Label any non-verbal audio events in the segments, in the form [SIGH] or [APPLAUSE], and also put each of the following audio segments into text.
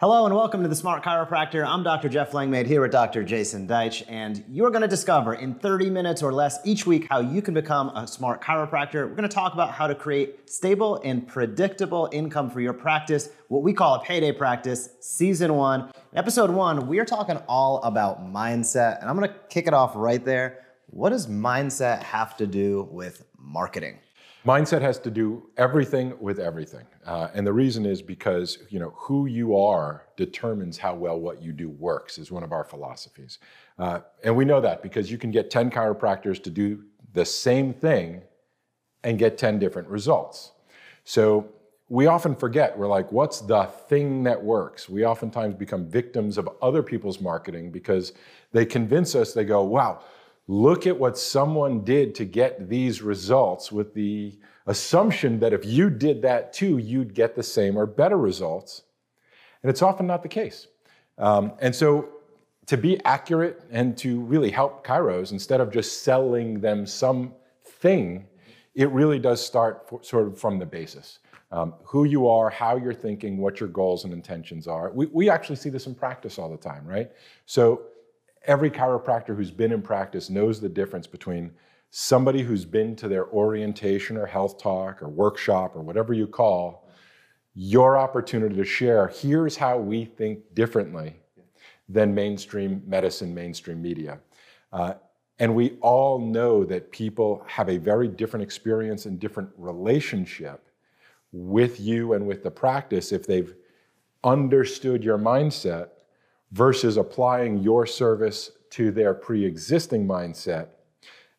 Hello and welcome to the Smart Chiropractor. I'm Dr. Jeff Langmaid here with Dr. Jason Deitch, and you're going to discover in 30 minutes or less each week how you can become a smart chiropractor. We're going to talk about how to create stable and predictable income for your practice, what we call a payday practice, season one. In episode one, we are talking all about mindset, and I'm going to kick it off right there. What does mindset have to do with marketing? Mindset has to do everything with everything. Uh, and the reason is because, you know, who you are determines how well what you do works is one of our philosophies. Uh, and we know that because you can get 10 chiropractors to do the same thing and get 10 different results. So we often forget, we're like, what's the thing that works? We oftentimes become victims of other people's marketing because they convince us, they go, wow, look at what someone did to get these results with the assumption that if you did that too, you'd get the same or better results. And it's often not the case. Um, and so, to be accurate and to really help chiros, instead of just selling them something, it really does start for, sort of from the basis. Um, who you are, how you're thinking, what your goals and intentions are. We, we actually see this in practice all the time, right? So, every chiropractor who's been in practice knows the difference between somebody who's been to their orientation or health talk or workshop or whatever you call your opportunity to share here's how we think differently than mainstream medicine, mainstream media. Uh, and we all know that people have a very different experience and different relationship with you and with the practice if they've understood your mindset versus applying your service to their pre existing mindset.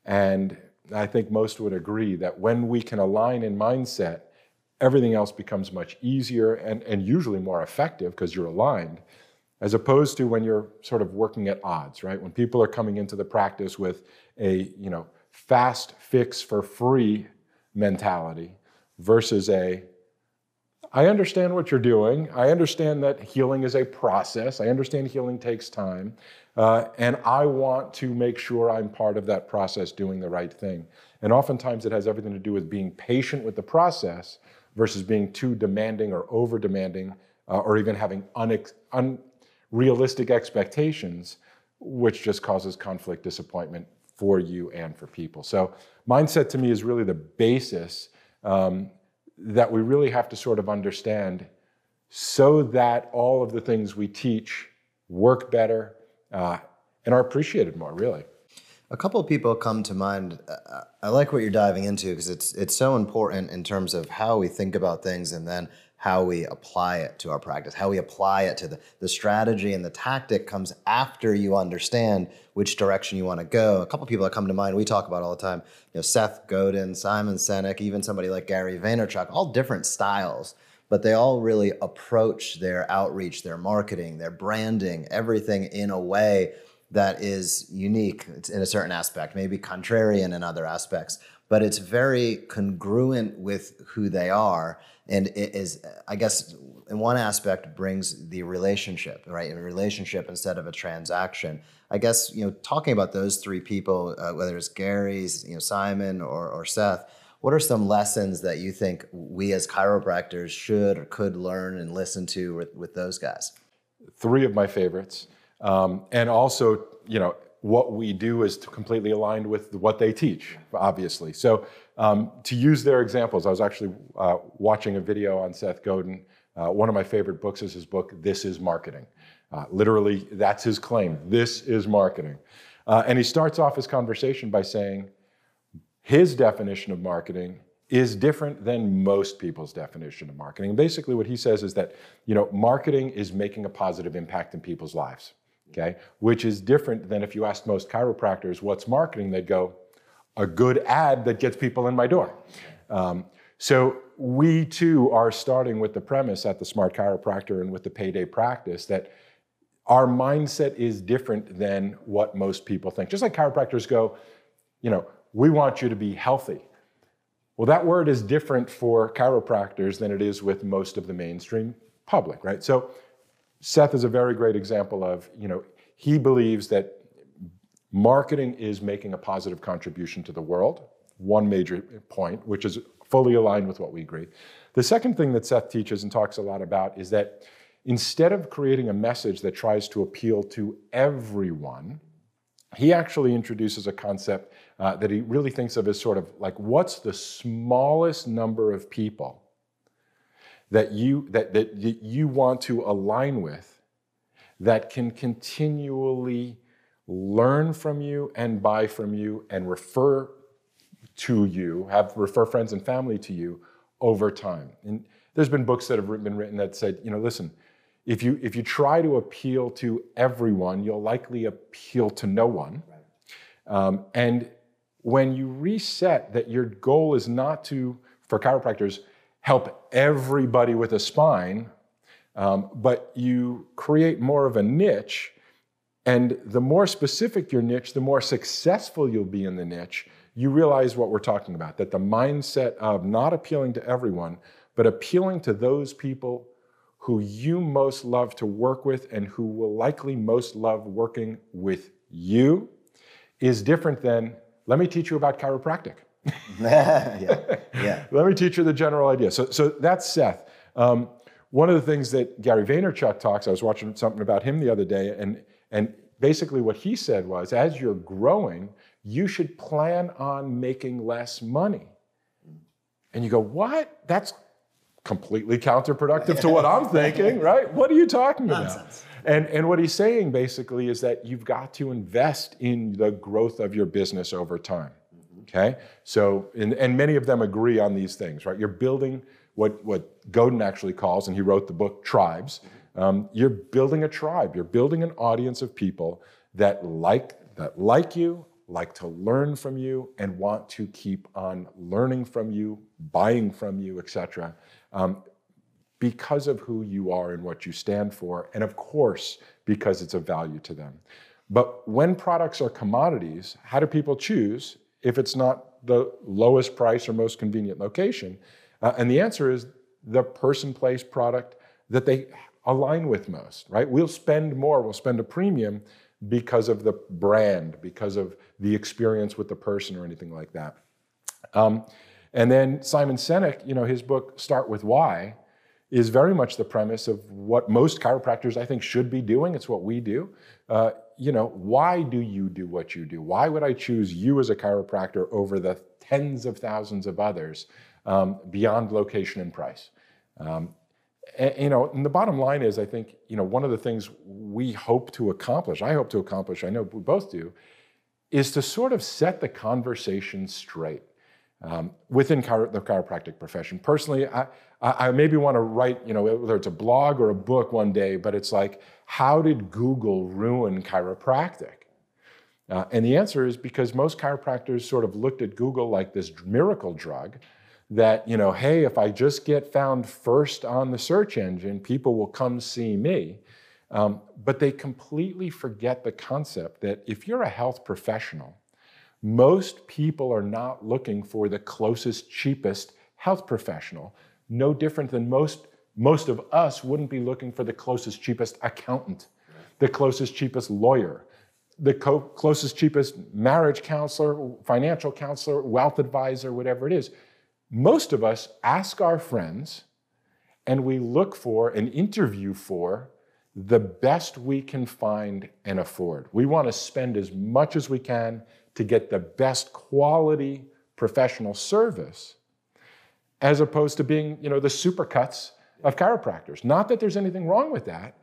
And I think most would agree that when we can align in mindset, everything else becomes much easier and, and usually more effective because you're aligned, as opposed to when you're sort of working at odds, right? When people are coming into the practice with a, you know, fast fix for free mentality versus a I understand what you're doing. I understand that healing is a process. I understand healing takes time. Uh, and I want to make sure I'm part of that process doing the right thing. And oftentimes it has everything to do with being patient with the process versus being too demanding or over demanding uh, or even having unrealistic expectations, which just causes conflict, disappointment for you and for people. So, mindset to me is really the basis. Um, that we really have to sort of understand so that all of the things we teach work better uh, and are appreciated more, really. A couple of people come to mind. Uh, I like what you're diving into because it's it's so important in terms of how we think about things and then how we apply it to our practice, how we apply it to the, the strategy and the tactic comes after you understand which direction you want to go. A couple people that come to mind, we talk about all the time, you know, Seth Godin, Simon Sinek, even somebody like Gary Vaynerchuk, all different styles, but they all really approach their outreach, their marketing, their branding, everything in a way that is unique in a certain aspect, maybe contrarian in other aspects, but it's very congruent with who they are and it is i guess in one aspect brings the relationship right? A relationship instead of a transaction. I guess you know talking about those three people uh, whether it's gary's you know simon or, or seth what are some lessons that you think we as chiropractors should or could learn and listen to with, with those guys? Three of my favorites. Um, and also you know what we do is completely aligned with what they teach obviously so um, to use their examples, I was actually uh, watching a video on Seth Godin. Uh, one of my favorite books is his book, This is Marketing. Uh, literally, that's his claim. This is marketing. Uh, and he starts off his conversation by saying his definition of marketing is different than most people's definition of marketing. And basically, what he says is that you know, marketing is making a positive impact in people's lives, okay? Which is different than if you asked most chiropractors what's marketing, they'd go, a good ad that gets people in my door. Um, so we too are starting with the premise at the Smart Chiropractor and with the payday practice that our mindset is different than what most people think. Just like chiropractors go, you know, we want you to be healthy. Well, that word is different for chiropractors than it is with most of the mainstream public, right? So Seth is a very great example of, you know, he believes that Marketing is making a positive contribution to the world, one major point, which is fully aligned with what we agree. The second thing that Seth teaches and talks a lot about is that instead of creating a message that tries to appeal to everyone, he actually introduces a concept uh, that he really thinks of as sort of like what's the smallest number of people that you that, that you want to align with that can continually learn from you and buy from you and refer to you, have refer friends and family to you over time. And there's been books that have been written that said, you know, listen, if you if you try to appeal to everyone, you'll likely appeal to no one. Um, and when you reset that your goal is not to, for chiropractors, help everybody with a spine, um, but you create more of a niche. And the more specific your niche, the more successful you'll be in the niche. You realize what we're talking about that the mindset of not appealing to everyone, but appealing to those people who you most love to work with and who will likely most love working with you is different than let me teach you about chiropractic. [LAUGHS] yeah, yeah. [LAUGHS] Let me teach you the general idea. So, so that's Seth. Um, one of the things that Gary Vaynerchuk talks, I was watching something about him the other day, and, and basically what he said was as you're growing, you should plan on making less money. And you go, what? That's completely counterproductive to what I'm thinking, [LAUGHS] right? What are you talking Nonsense. about? And, and what he's saying basically is that you've got to invest in the growth of your business over time. Okay? So, and, and many of them agree on these things, right? You're building what, what Godin actually calls, and he wrote the book Tribes. Um, you're building a tribe. You're building an audience of people that like, that like you, like to learn from you, and want to keep on learning from you, buying from you, etc um, because of who you are and what you stand for, and of course, because it's of value to them. But when products are commodities, how do people choose if it's not the lowest price or most convenient location? Uh, and the answer is the person, place, product that they align with most, right? We'll spend more, we'll spend a premium because of the brand, because of the experience with the person or anything like that. Um, and then Simon Sinek, you know, his book Start with Why is very much the premise of what most chiropractors I think should be doing. It's what we do. Uh, you know, why do you do what you do? Why would I choose you as a chiropractor over the tens of thousands of others um, beyond location and price? Um, and, you know, and the bottom line is, I think, you know, one of the things we hope to accomplish, I hope to accomplish, I know we both do, is to sort of set the conversation straight um, within chiro- the chiropractic profession. Personally, I, I, maybe want to write, you know, whether it's a blog or a book one day, but it's like, how did Google ruin chiropractic? Uh, and the answer is because most chiropractors sort of looked at Google like this miracle drug that, you know, hey, if I just get found first on the search engine, people will come see me. Um, but they completely forget the concept that if you're a health professional, most people are not looking for the closest, cheapest health professional. No different than most, most of us wouldn't be looking for the closest, cheapest accountant, the closest, cheapest lawyer, the co- closest, cheapest marriage counselor, financial counselor, wealth advisor, whatever it is. Most of us ask our friends and we look for and interview for the best we can find and afford. We want to spend as much as we can to get the best quality professional service as opposed to being, you know, the supercuts of chiropractors. Not that there's anything wrong with that,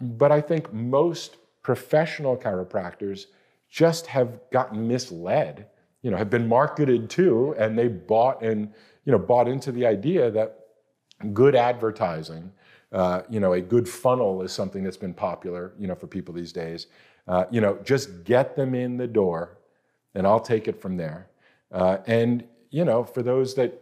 but I think most professional chiropractors just have gotten misled, you know, have been marketed to, and they bought and, you know, bought into the idea that good advertising, uh, you know, a good funnel is something that's been popular, you know, for people these days. Uh, you know, just get them in the door, and I'll take it from there. Uh, and you know, for those that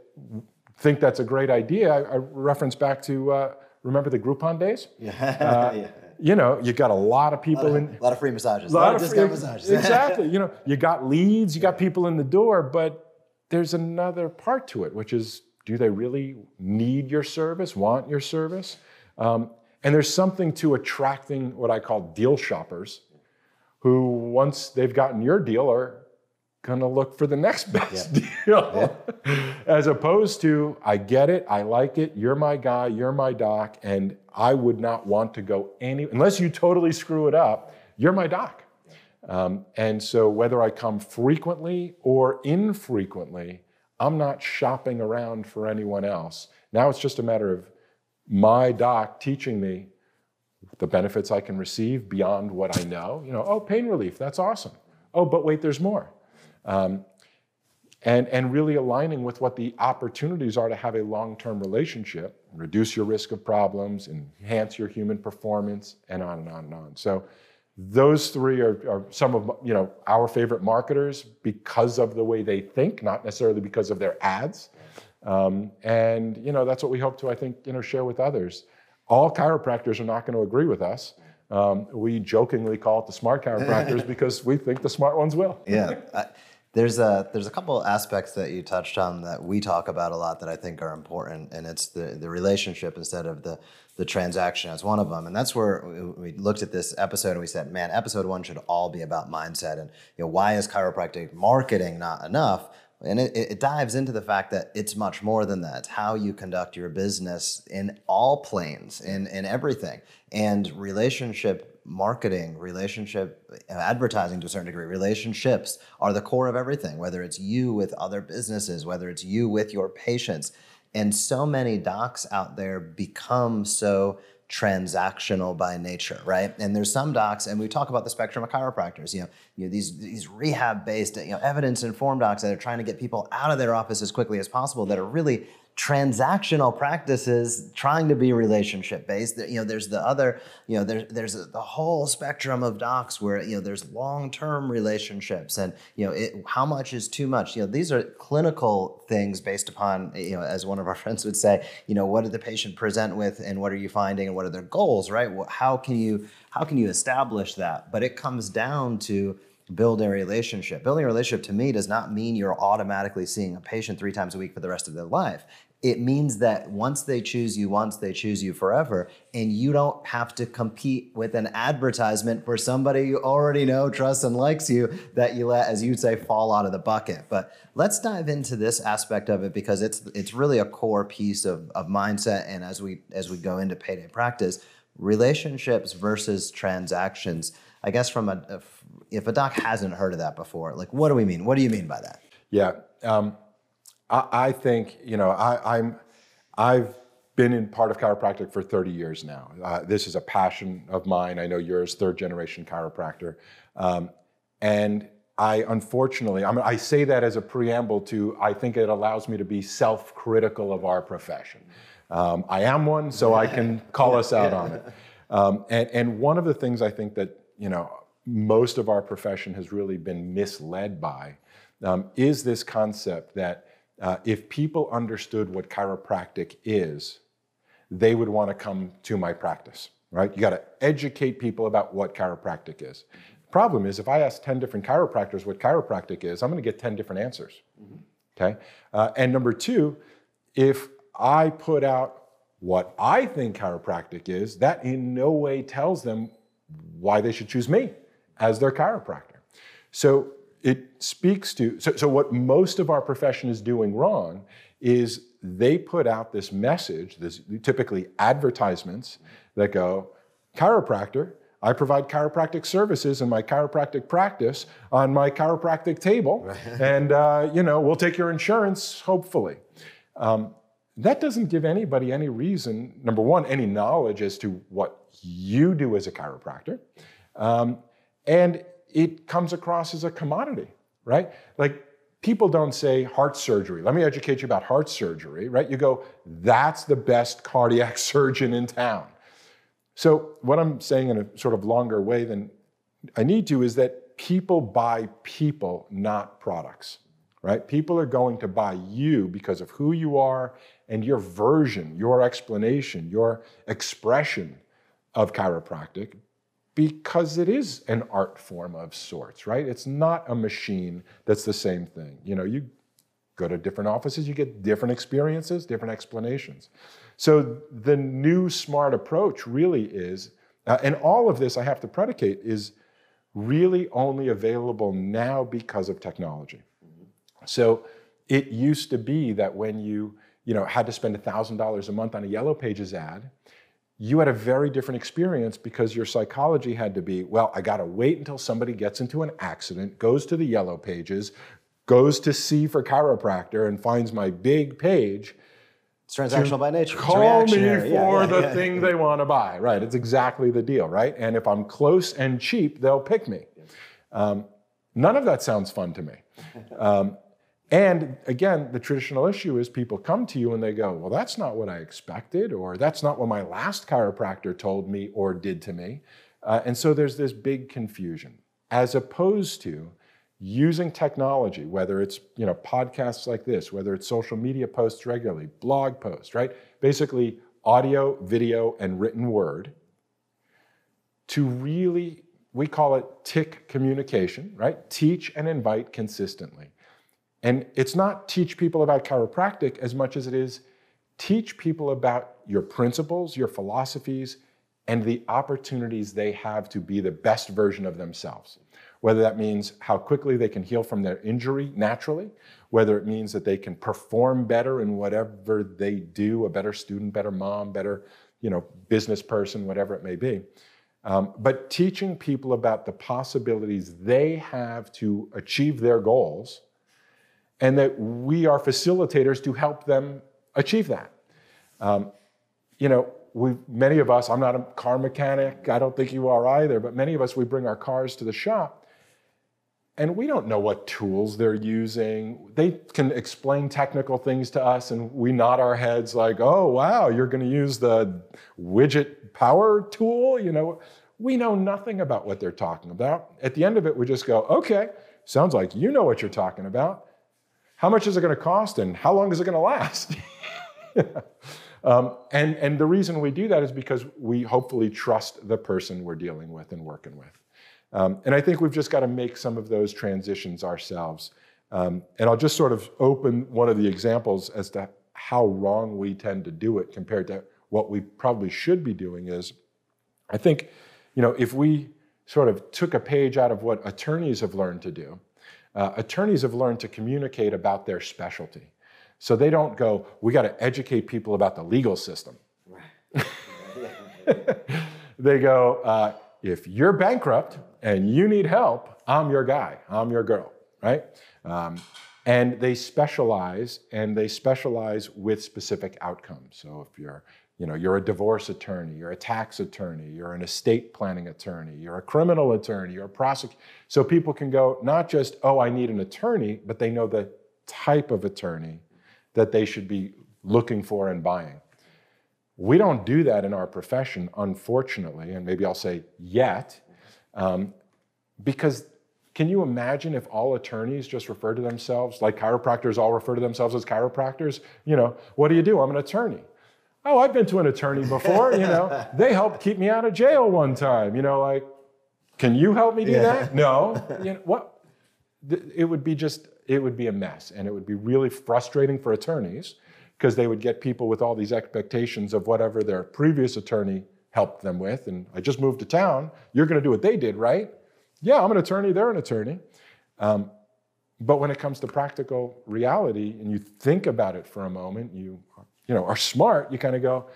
think that's a great idea, I, I reference back to uh, remember the Groupon days. Yeah. Uh, [LAUGHS] yeah. You know, you got a lot of people a of, in a [LAUGHS] lot of free massages, a lot, a lot of discount free, massages. [LAUGHS] exactly. You know, you got leads, you got people in the door, but there's another part to it, which is, do they really need your service, want your service? Um, and there's something to attracting what I call deal shoppers who, once they've gotten your deal, are gonna look for the next best [LAUGHS] deal. As opposed to, I get it, I like it, you're my guy, you're my doc, and I would not want to go any, unless you totally screw it up, you're my doc. Um, and so whether I come frequently or infrequently, I'm not shopping around for anyone else. Now it's just a matter of my doc teaching me the benefits I can receive beyond what I know. You know, oh, pain relief, that's awesome. Oh, but wait, there's more. Um, and, and really aligning with what the opportunities are to have a long-term relationship, reduce your risk of problems, enhance your human performance, and on and on and on. So those three are, are, some of you know our favorite marketers because of the way they think, not necessarily because of their ads. Um, and you know that's what we hope to, I think, you know, share with others. All chiropractors are not going to agree with us. Um, we jokingly call it the smart chiropractors [LAUGHS] because we think the smart ones will. [LAUGHS] yeah. I, there's a there's a couple aspects that you touched on that we talk about a lot that I think are important, and it's the the relationship instead of the the transaction as one of them. And that's where we looked at this episode and we said, man, episode one should all be about mindset and you know why is chiropractic marketing not enough? And it, it dives into the fact that it's much more than that. It's how you conduct your business in all planes, in, in everything. And relationship marketing, relationship uh, advertising to a certain degree, relationships are the core of everything, whether it's you with other businesses, whether it's you with your patients. And so many docs out there become so transactional by nature, right? And there's some docs, and we talk about the spectrum of chiropractors. You know, you know these these rehab-based, you know, evidence-informed docs that are trying to get people out of their office as quickly as possible that are really transactional practices trying to be relationship based you know there's the other you know there's there's a, the whole spectrum of docs where you know there's long-term relationships and you know it, how much is too much? You know these are clinical things based upon you know as one of our [LAUGHS] friends would say you know what did the patient present with and what are you finding and what are their goals right? How can you how can you establish that? But it comes down to build a relationship. Building a relationship to me does not mean you're automatically seeing a patient three times a week for the rest of their life. It means that once they choose you once, they choose you forever. And you don't have to compete with an advertisement for somebody you already know, trusts, and likes you that you let, as you would say, fall out of the bucket. But let's dive into this aspect of it because it's it's really a core piece of, of mindset. And as we as we go into payday practice, relationships versus transactions. I guess from a, if a doc hasn't heard of that before, like what do we mean? What do you mean by that? Yeah, um, I, I, think you know I, I'm I've been in part of chiropractic for 30 years now. Uh, this is a passion of mine. I know yours, third generation chiropractor, um, and I unfortunately, I mean, I say that as a preamble to I think it allows me to be self-critical of our profession. Um, I am one, so I can [LAUGHS] call us out on it. Um, and, and one of the things I think that you know most of our profession has really been misled by um, is this concept that uh, if people understood what chiropractic is, they would want to come to my practice, right? You got to educate people about what chiropractic is. The problem is, if I ask 10 different chiropractors what chiropractic is, I'm going to get 10 different answers. Mm-hmm. Okay? Uh, and number two, if I put out what I think chiropractic is, that in no way tells them why they should choose me as their chiropractor. So it speaks to, so, so what most of our profession is doing wrong is they put out this message, this typically advertisements that go, chiropractor, I provide chiropractic services in my chiropractic practice on my chiropractic table, [LAUGHS] and uh, you know we'll take your insurance, hopefully. Um, that doesn't give anybody any reason, number one, any knowledge as to what you do as a chiropractor. Um, and it comes across as a commodity, right? Like people don't say heart surgery. Let me educate you about heart surgery, right? You go, that's the best cardiac [LAUGHS] surgeon in town. So, what I'm saying in a sort of longer way than I need to is that people buy people, not products, right? People are going to buy you because of who you are and your version, your explanation, your expression of chiropractic because it is an art form of sorts, right? It's not a machine that's the same thing. You know, you go to different offices, you get different experiences, different explanations. So the new smart approach really is, uh, and all of this I have to predicate is really only available now because of technology. So it used to be that when you, you know, had to spend $1,000 a month on a Yellow Pages ad, you had a very different experience because your psychology had to be, well, I got to wait until somebody gets into an accident, goes to the Yellow Pages, goes to see for chiropractor and finds my big page. It's transactional by nature. Call me for. Yeah, yeah, the yeah. thing they want to buy. Right. It's exactly the deal. Right. And if I'm close and cheap, they'll pick me. Um, none of that sounds fun to me. Um, and again, the traditional issue is people come to you and they go, Well, that's not what I expected, or that's not what my last chiropractor told me or did to me. Uh, and so there's this big confusion, as opposed to using technology, whether it's you know podcasts like this, whether it's social media posts regularly, blog posts, right? Basically, audio, video, and written word to really, we call it tick communication, right? Teach and invite consistently. And it's not teach people about chiropractic as much as it is teach people about your principles, your philosophies, and the opportunities they have to be the best version of themselves. Whether that means how quickly they can heal from their injury naturally, whether it means that they can perform better in whatever they do, a better student, better mom, better you know, business person, whatever it may be. Um, but teaching people about the possibilities they have to achieve their goals and that we are facilitators to help them achieve that. Um, you know, we many of us, I'm not a car mechanic, I don't think you are either, but many of us, we bring our cars to the shop and we don't know what tools they're using. They can explain technical things to us and we nod our heads like, oh, wow, you're going to use the widget power tool? You know, we know nothing about what they're talking about. At the end of it, we just go, okay, sounds like you know what you're talking about. How much is it going to cost and how long is it going to last? [LAUGHS] um, and, and the reason we do that is because we hopefully trust the person we're dealing with and working with. Um, and I think we've just got to make some of those transitions ourselves. Um, and I'll just sort of open one of the examples as to how wrong we tend to do it compared to what we probably should be doing is I think, you know, if we sort of took a page out of what attorneys have learned to do, uh, attorneys have learned to communicate about their specialty. So they don't go, we got to educate people about the legal system. [LAUGHS] they go, uh, if you're bankrupt and you need help, I'm your guy, I'm your girl, right? Um, and they specialize, and they specialize with specific outcomes. So if you're, you know, you're a divorce attorney, you're a tax attorney, you're an estate planning attorney, you're a criminal attorney, you're a prosecutor. So people can go not just, oh, I need an attorney, but they know the type of attorney that they should be looking for and buying. We don't do that in our profession, unfortunately, and maybe I'll say yet, um, because can you imagine if all attorneys just refer to themselves like chiropractors all refer to themselves as chiropractors? You know, what do you do? I'm an attorney. Oh, I've been to an attorney before. You know, [LAUGHS] they helped keep me out of jail one time. You know, like, can you help me do Yeah. that? No. [LAUGHS] You know, what? It would be just, it would be a mess, and it would be really frustrating for attorneys because they would get people with all these expectations of whatever their previous attorney helped them with. And I just moved to town. You're going to do what they did, right? Yeah, I'm an attorney. They're an attorney. Um, but when it comes to practical reality, and you think about it for a moment, you you know are smart. You kind of go,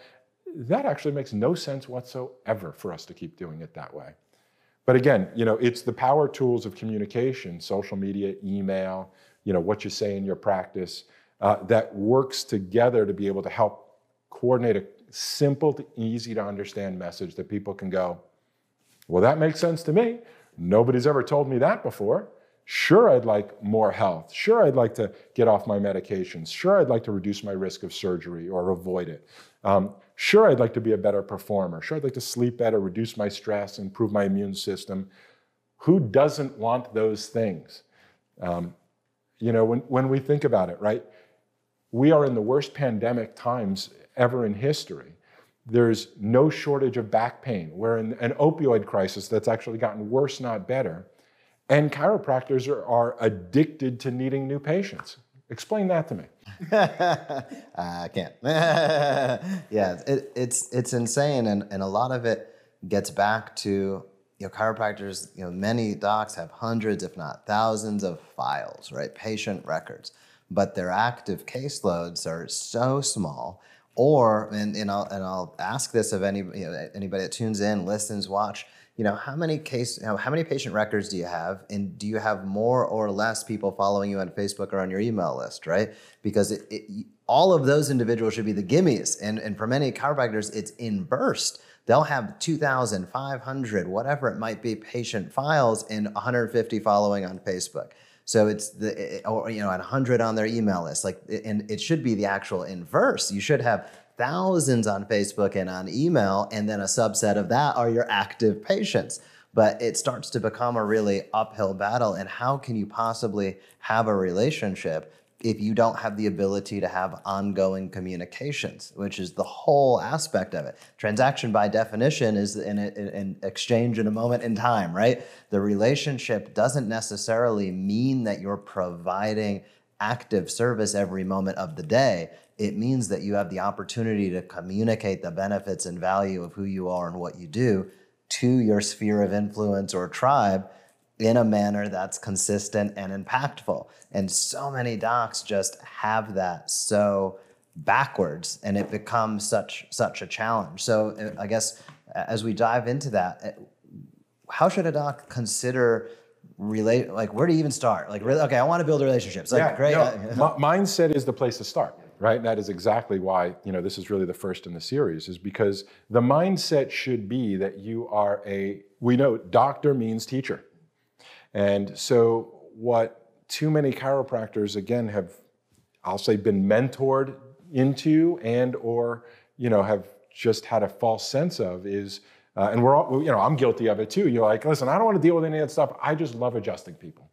that actually makes no sense whatsoever for us to keep doing it that way. But again, you know, it's the power tools of communication, social media, email, you know, what you say in your practice, uh, that works together to be able to help coordinate a simple to easy to understand message that people can go, well, that makes sense to me. Nobody's ever told me that before. Sure, I'd like more health. Sure, I'd like to get off my medications. Sure, I'd like to reduce my risk of surgery or avoid it. Um, sure, I'd like to be a better performer. Sure, I'd like to sleep better, reduce my stress, improve my immune system. Who doesn't want those things? Um, you know, when, when we think about it, right? We are in the worst pandemic times ever in history. There's no shortage of back pain. We're in an opioid crisis that's actually gotten worse, not better. And chiropractors are, are addicted to needing new patients. Explain that to me. [LAUGHS] I can't. [LAUGHS] yeah, it, it's it's insane, and and a lot of it gets back to you know, chiropractors, you know, many docs have hundreds, if not thousands, of files, right? Patient records, but their active caseloads are so small. Or, and, and, I'll, and I'll ask this of any, you know, anybody that tunes in, listens, watch, you know, how many case, know, how many patient records do you have, and do you have more or less people following you on Facebook or on your email list, right? Because it, it, all of those individuals should be the gimmies, and and for many chiropractors, it's in burst. They'll have 2,500, whatever it might be, patient files and 150 following on Facebook. So it's the eh, eh, or you know, 100 on their email list. Like, eh, and it should be the actual inverse. You should have thousands on Facebook and on email, and then a subset of that are your active patients. But it starts to become a really uphill battle. And how can you possibly have a relationship if you don't have the ability to have ongoing communications, which is the whole aspect of it. Transaction, by definition, is an, an, exchange in a moment in time, right? The relationship doesn't necessarily mean that you're providing active service every moment of the day. It means that you have the opportunity to communicate the benefits and value of who you are and what you do to your sphere of influence or tribe in a manner that's consistent and impactful. And so many docs just have that so backwards and it becomes such such a challenge. So uh, I guess as we dive into that, uh, how should a doc consider relate like where do you even start? Like really, okay, I want to build relationships. Like yeah, great. No, uh, [LAUGHS] mindset is the place to start right? And that is exactly why, you know, this is really the first in the series, is because the mindset should be that you are a, we know doctor means teacher. And so, what too many chiropractors again have, I'll say, been mentored into and or you know have just had a false sense of is, uh, and we're all, you know, I'm guilty of it too. You're like, listen, I don't want to deal with any of that stuff. I just love adjusting people.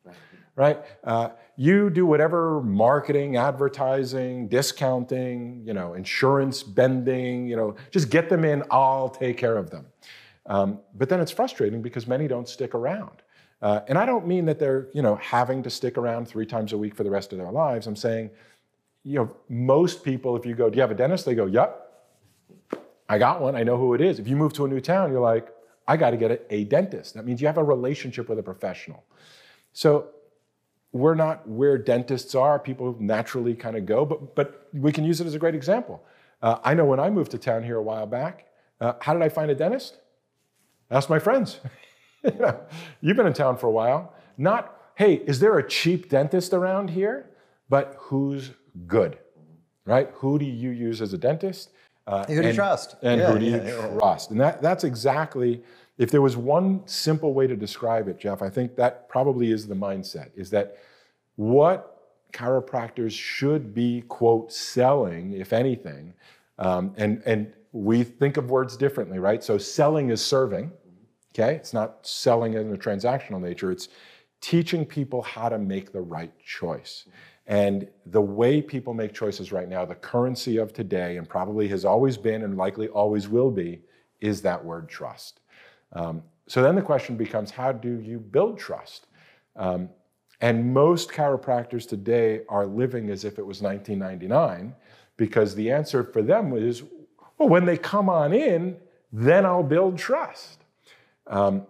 Right. Uh, you do whatever marketing, advertising, discounting, you know, insurance bending, you know, just get them in. I'll take care of them. Um, but then it's frustrating because many don't stick around. Uh, and I don't mean that they're, you know, having to stick around three times a week for the rest of their lives. I'm saying, you know, most people, if you go, do you have a dentist? They go, yep, I got one. I know who it is. If you move to a new town, you're like, I got to get a, a dentist. That means you have a relationship with a professional. So we're not where dentists are. People naturally kind of go, but, but we can use it as a great example. Uh, I know when I moved to town here a while back, uh, how did I find a dentist? Ask my friends. [LAUGHS] you know, you've been in town for a while. Not, hey, is there a cheap dentist around here? But who's good, right? Who do you use as a dentist? Uh, who do you trust? And yeah, who do you yeah, trust? And that, that's exactly, if there was one simple way to describe it, Jeff, I think that probably is the mindset, is that what chiropractors should be, quote, selling, if anything, um, and, and we think of words differently, right? So selling is serving, Okay? It's not selling in a transactional nature, it's teaching people how to make the right choice. And the way people make choices right now, the currency of today, and probably has always been and likely always will be, is that word trust. Um, so then the question becomes how do you build trust? Um, and most chiropractors today are living as if it was 1999 because the answer for them is well, when they come on in, then I'll build trust. Um,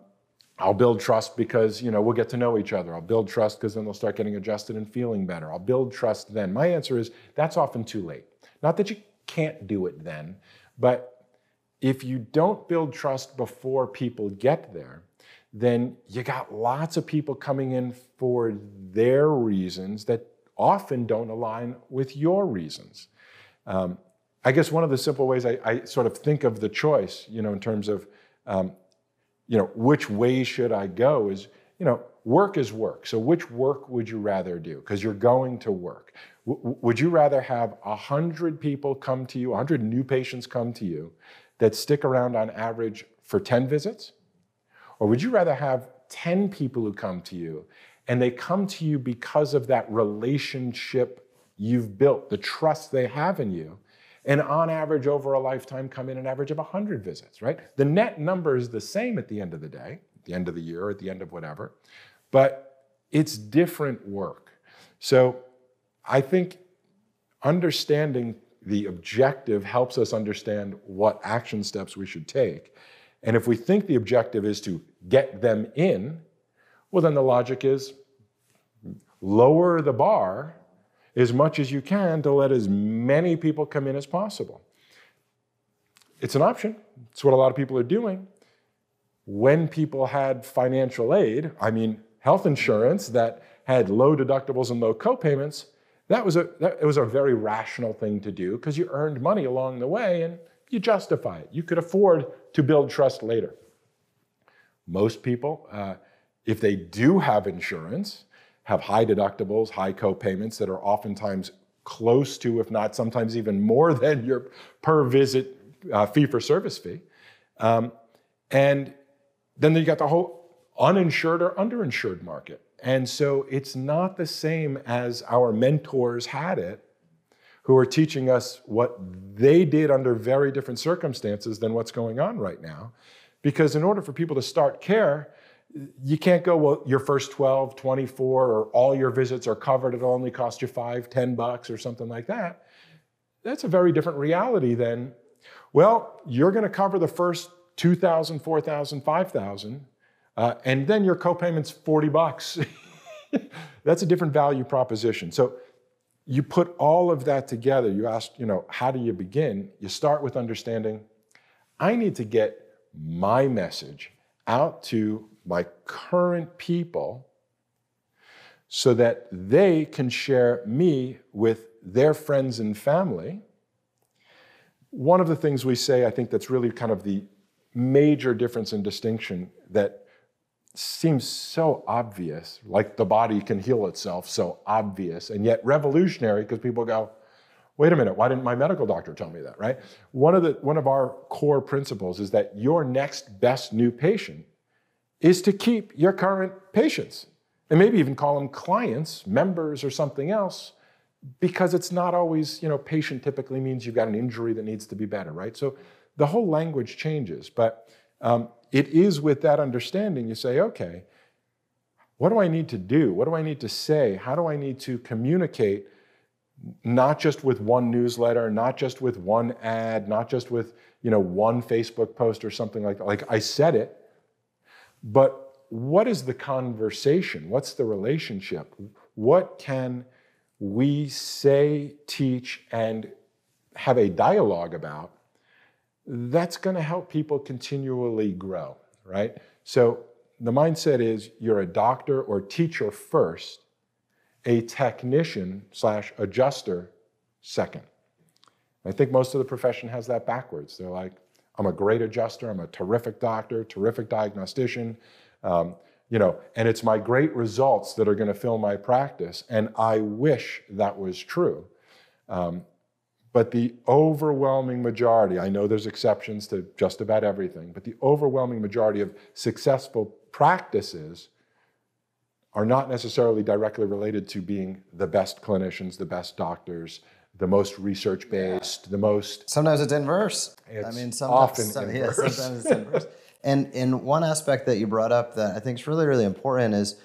I'll build trust because you know we'll get to know each other. I'll build trust because then they'll start getting adjusted and feeling better. I'll build trust then. My answer is that's often too late. Not that you can't do it then, but if you don't build trust before people get there, then you got lots of people coming in for their reasons that often don't align with your reasons. Um, I guess one of the simple ways I, I, sort of think of the choice, you know, in terms of um, you know, which way should I go is, you know, work is work. So which work would you rather do? Because you're going to work. W- would you rather have 100 people come to you, 100 new patients come to you that stick around on average for 10 visits? Or would you rather have 10 people who come to you and they come to you because of that relationship you've built, the trust they have in you, and on average over a lifetime come in an average of 100 visits, right? The net number is the same at the end of the day, at the end of the year, at the end of whatever, but it's different work. So I think understanding the objective helps us understand what action steps we should take. And if we think the objective is to get them in, well, then the logic is lower the bar as much as you can to let as many people come in as possible. It's an option. It's what a lot of people are doing. When people had financial aid, I mean, health insurance that had low deductibles and low copayments, that was a, that, it was a very rational thing to do because you earned money along the way and you justify it. You could afford to build trust later. Most people, uh, if they do have insurance, have high deductibles, high copayments that are oftentimes close to, if not sometimes even more [LAUGHS] than your per visit uh, fee for service fee. Um, and then you got the whole uninsured or underinsured market. And so it's not the same as our mentors had it, who are teaching us what they did under very different circumstances than what's going on right now. Because in order for people to start care, you can't go, well, your first 12, 24, or all your visits are covered, it'll only cost you five, 10 bucks, or something like that. That's a very different reality than, well, you're going to cover the first 2,000, 4,000, 5,000, uh, and then your copayment's 40 bucks. [LAUGHS] That's a different value proposition. So you put all of that together. You ask, you know, how do you begin? You start with understanding I need to get my message out to my current people so that they can share me with their friends and family. One of the things we say, I think that's really kind of the major difference and distinction that seems so obvious, like the body can heal itself, so obvious, and yet revolutionary because people go, wait a minute, why didn't my medical doctor tell me that, right? One of, the, one of our core principles is that your next best new patient is to keep your current patients and maybe even call them clients, members, or something else, because it's not always, you know, patient typically means you've got an injury that needs to be better, right? So the whole language changes, but um, it is with that understanding you say, okay, what do I need to do? What do I need to say? How do I need to communicate not just with one newsletter, not just with one ad, not just with you know one Facebook post or something like that. Like I said it, but what is the conversation? What's the relationship? What can we say, teach, and have a dialogue about that's going to help people continually grow, right? So the mindset is you're a doctor or teacher first, a technician slash adjuster second. I think most of the profession has that backwards. They're like, I'm a great adjuster, I'm a terrific doctor, terrific diagnostician, um, you know, and it's my great results that are going to fill my practice. And I wish that was true. Um, but the overwhelming majority, I know there's exceptions to just about everything, but the overwhelming majority of successful practices are not necessarily directly related to being the best clinicians, the best doctors, the most research based, the most. Sometimes it's inverse. It's I mean, sometimes, often some- inverse. Yeah, sometimes it's inverse. And and one aspect that you brought up that I think is really really important is,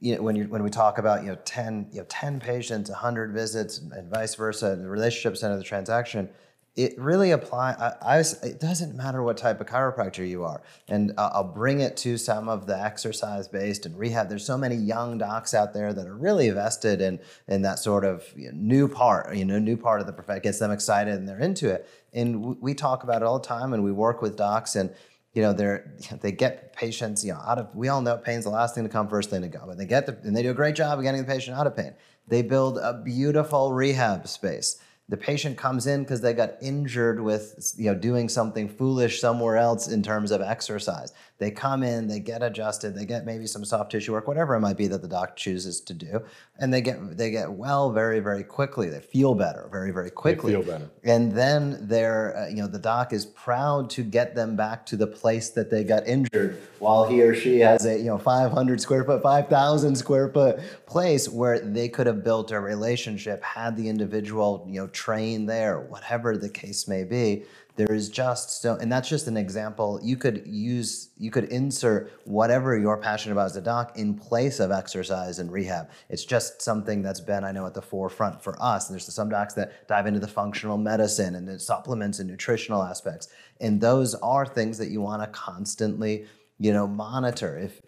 you know, when you when we talk about you know ten you know ten patients, hundred visits, and vice versa, the relationship center of the transaction. It really apply. I, I it doesn't matter what type of chiropractor you are, and uh, I'll bring it to some of the exercise based and rehab. There's so many young docs out there that are really vested in in that sort of you know, new part, you know, new part of the profession gets them excited and they're into it. And we talk about it all the time, and we work with docs and you know they're they get patients you know out of we all know pain's the last thing to come first thing to go but they get the and they do a great job of getting the patient out of pain. They build a beautiful rehab space the patient comes in because they got injured with you know doing something foolish somewhere else in terms of exercise. They come in they get adjusted they get maybe some soft tissue work whatever it might be that the doc chooses to do and they get they get well very very quickly. They feel better very very quickly. feel better. and then they're uh, you know the doc is proud to get them back to the place that they got injured while he or she has a you know 500 square foot 5000 square foot place where they could have built a relationship had the individual you know train there whatever the case may be There is just so, and that's just an example. You could use, you could insert whatever you're passionate about as a doc in place of exercise and rehab. It's just something that's been, I know, at the forefront for us. And there's some docs that dive into the functional medicine and the supplements and nutritional aspects. And those are things that you want to constantly, you know, monitor. If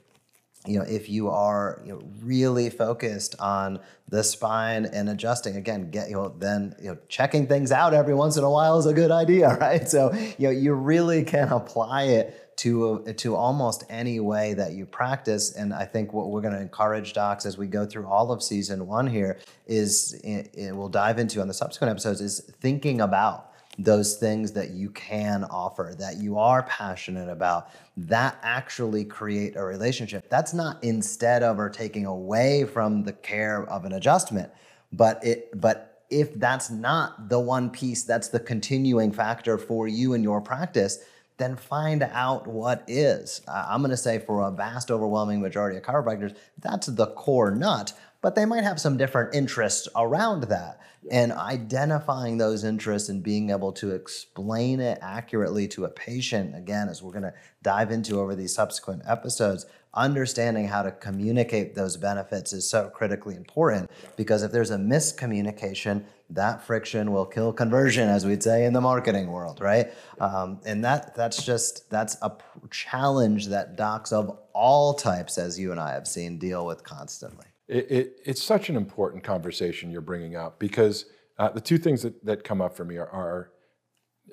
you know, if you are you know, really focused on the spine and adjusting, again, get you know, then you know, checking things out every once in a while is a good idea, [LAUGHS] right? So you know, you really can apply it to to almost any way that you practice. And I think what we're going to encourage docs as we go through all of season one here is it, it, we'll dive into on the subsequent episodes is thinking about those things that you can offer, that you are passionate about, that actually create a relationship. That's not instead of or taking away from the care of an adjustment, but it but if that's not the one piece that's the continuing factor for you in your practice, then find out what is. I'm going to say for a vast, overwhelming majority of chiropractors, that's the core nut but they might have some different interests around that. And identifying those interests and being able to explain it accurately to a patient, again, as we're going to dive into over these subsequent episodes, understanding how to communicate those benefits is so critically important because if there's a miscommunication, that friction will kill conversion, as we'd say in the marketing world, right? Um, and that that's just that's a challenge that docs of all types, as you and I have seen, deal with constantly. It, it, it's such an important conversation you're bringing up because uh, the two things that, that come up for me are, are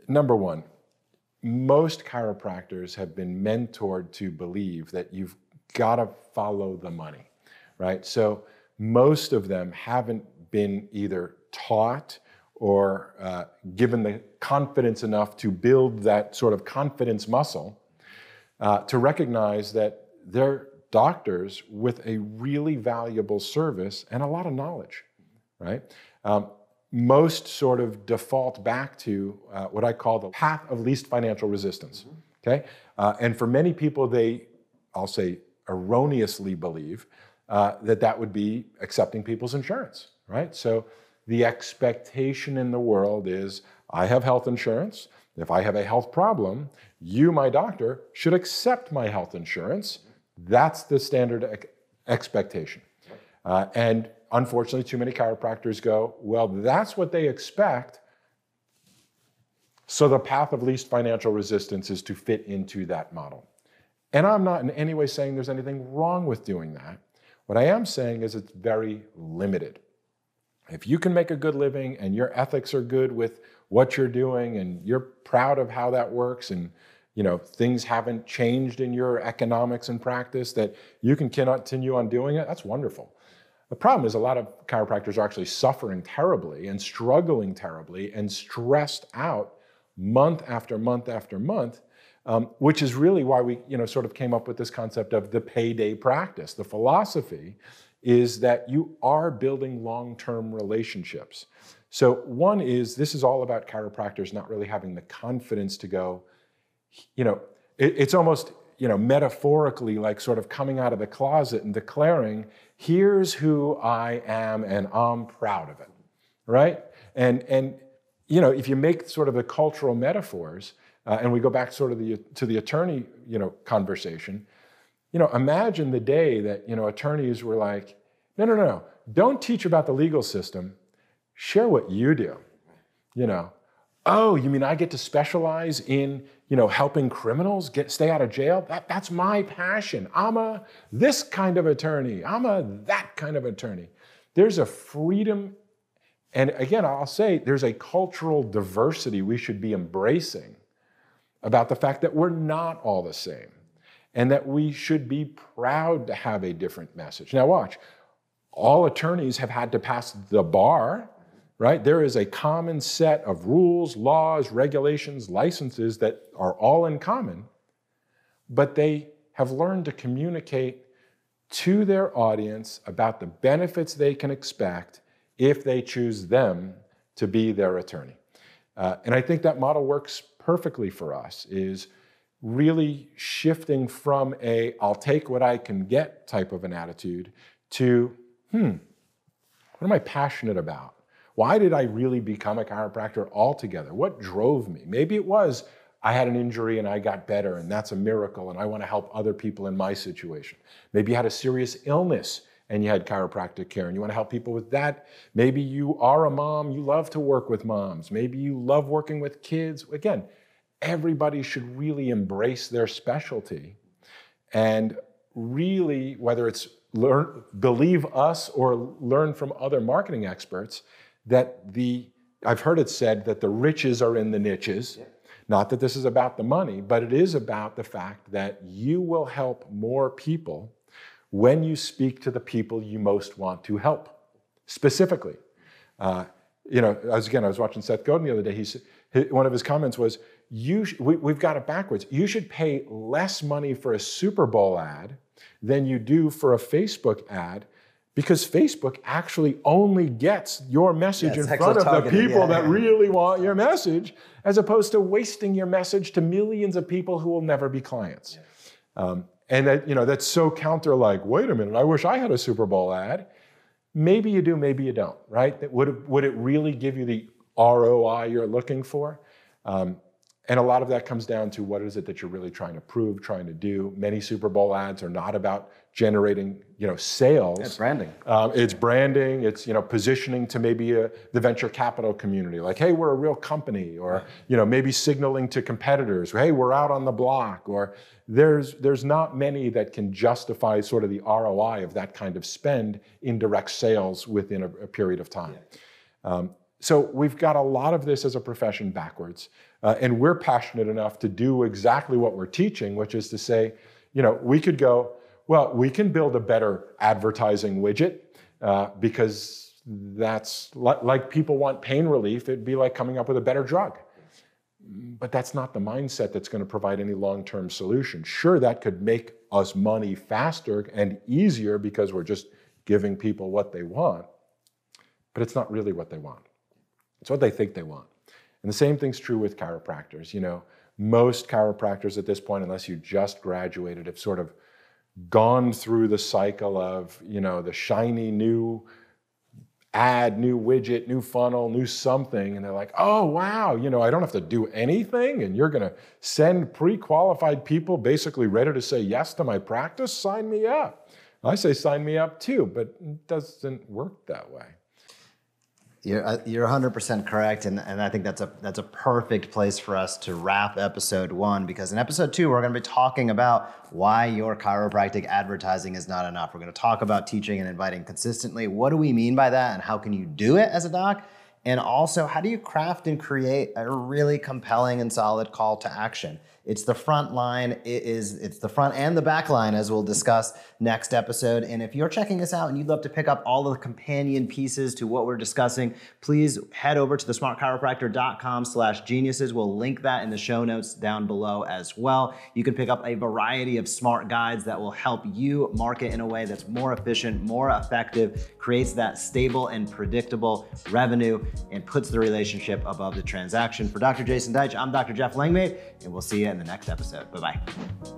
number one, most chiropractors have been mentored to believe that you've got to follow the money, right? So most of them haven't been either taught or uh, given the confidence enough to build that sort of confidence muscle uh, to recognize that they're doctors with a really valuable service and a lot of knowledge, right? Um, most sort of default back to uh, what I call the path of least financial resistance, okay? Uh, and for many people, they, I'll say, erroneously believe uh, that that would be accepting people's insurance, right? So the expectation in the world is I have health insurance. If I have a health problem, you, my doctor, should accept my health insurance that's the standard expectation. Uh, and unfortunately, too many chiropractors go, well, that's what they expect. So the path of least financial resistance is to fit into that model. And I'm not in any way saying there's anything wrong with doing that. What I am saying is it's very limited. If you can make a good living and your ethics are good with what you're doing and you're proud of how that works and you know things haven't changed in your economics and practice that you can continue on doing it that's wonderful. The problem is a lot of chiropractors are actually suffering terribly and struggling terribly and stressed out month after month after month um, which is really why we you know sort of came up with this concept of the payday practice. The philosophy is that you are building long-term relationships. So one is this is all about chiropractors not really having the confidence to go you know, it, it's almost, you know, metaphorically like sort of coming out of the closet and declaring, here's who I am and I'm proud of it, right? And, and you know, if you make sort of the cultural metaphors, uh, and we go back sort of the, to the attorney, you know, conversation, you know, imagine the day that, you know, attorneys were like, no, no, no, don't teach about the legal system, share what you do, you know. Oh, you mean I get to specialize in you know, helping criminals get stay out of jail. That, that's my passion. I'm a this kind of attorney. I'm a that kind of attorney. There's a freedom, and again, I'll say there's a cultural diversity we should be embracing about the fact that we're not all the same and that we should be proud to have a different message. Now, watch, all attorneys have had to pass the bar right? There is a common set of rules, laws, regulations, licenses that are all in common, but they have learned to communicate to their audience about the benefits they can expect if they choose them to be their attorney. Uh, and I think that model works perfectly for us is really shifting from a I'll take what I can get type of an attitude to, hmm, what am I passionate about? Why did I really become a chiropractor altogether? What drove me? Maybe it was I had an injury and I got better, and that's a miracle, and I want to help other people in my situation. Maybe you had a serious illness and you had chiropractic care and you want to help people with that. Maybe you are a mom, you love to work with moms. Maybe you love working with kids. Again, everybody should really embrace their specialty and really, whether it's learn, believe us or learn from other marketing experts, that the, I've heard it said that the riches are in the niches. Yeah. Not that this is about the money, but it is about the fact that you will help more people when you speak to the people you most want to help. Specifically, uh, you know, as again, I was watching Seth Godin the other day. He said, one of his comments was, you sh- we, we've got it backwards. You should pay less money for a Super Bowl ad than you do for a Facebook ad because Facebook actually only gets your message yeah, in front of the people yeah, that yeah. really want your message, as opposed to wasting your message to millions of people who will never be clients. Um, and that you know that's so counter. Like, wait a minute, I wish I had a Super Bowl ad. Maybe you do, maybe you don't. Right? Would it, would it really give you the ROI you're looking for? Um, and a lot of that comes down to what is it that you're really trying to prove, trying to do. Many Super Bowl ads are not about generating, you know, sales. It's branding. Um, it's branding. It's you know positioning to maybe a, the venture capital community, like, hey, we're a real company, or you know, maybe signaling to competitors, hey, we're out on the block. Or there's there's not many that can justify sort of the ROI of that kind of spend in direct sales within a, a period of time. Yeah. Um, so we've got a lot of this as a profession backwards. Uh, and we're passionate enough to do exactly what we're teaching, which is to say, you know, we could go, well, we can build a better advertising widget uh, because that's li- like people want pain relief. It'd be like coming up with a better drug. But that's not the mindset that's going to provide any long term solution. Sure, that could make us money faster and easier because we're just giving people what they want, but it's not really what they want. It's what they think they want. And the same thing's true with chiropractors. You know, most chiropractors at this point, unless you just graduated, have sort of gone through the cycle of, you know, the shiny new ad, new widget, new funnel, new something. And they're like, oh, wow, you know, I don't have to do anything. And you're going to send pre qualified people basically ready to say yes to my practice. Sign me up. I say sign me up too, but it doesn't work that way. You're, uh, you're 100% correct, and, and I think that's a that's a perfect place for us to wrap episode one because in episode two we're going to be talking about why your chiropractic advertising is not enough. We're going to talk about teaching and inviting consistently. What do we mean by that, and how can you do it as a doc? And also, how do you craft and create a really compelling and solid call to action? It's the front line. It is it's the front and the back line as we'll discuss next episode. And if you're checking us out and you'd love to pick up all the companion pieces to what we're discussing, please head over to thesmartchiropractor.com slash geniuses. We'll link that in the show notes down below as well. You can pick up a variety of smart guides that will help you market in a way that's more efficient, more effective, creates that stable and predictable revenue, and puts the relationship above the transaction. For Dr. Jason Deitch, I'm Dr. Jeff Langmaid, and we'll see you in the next episode. Bye bye.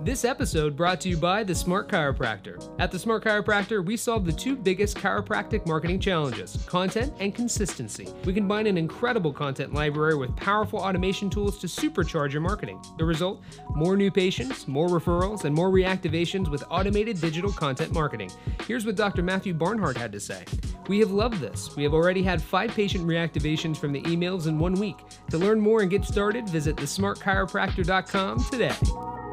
This episode brought to you by The Smart Chiropractor. At The Smart Chiropractor, we solve the two biggest chiropractic marketing challenges content and consistency. We combine an incredible content library with powerful automation tools to supercharge your marketing. The result? More new patients, more referrals, and more reactivations with automated digital content marketing. Here's what Dr. Matthew Barnhart had to say We have loved this. We have already had five patient reactivations from the emails in one week. To learn more and get started, visit thesmartchiropractor.com さんそ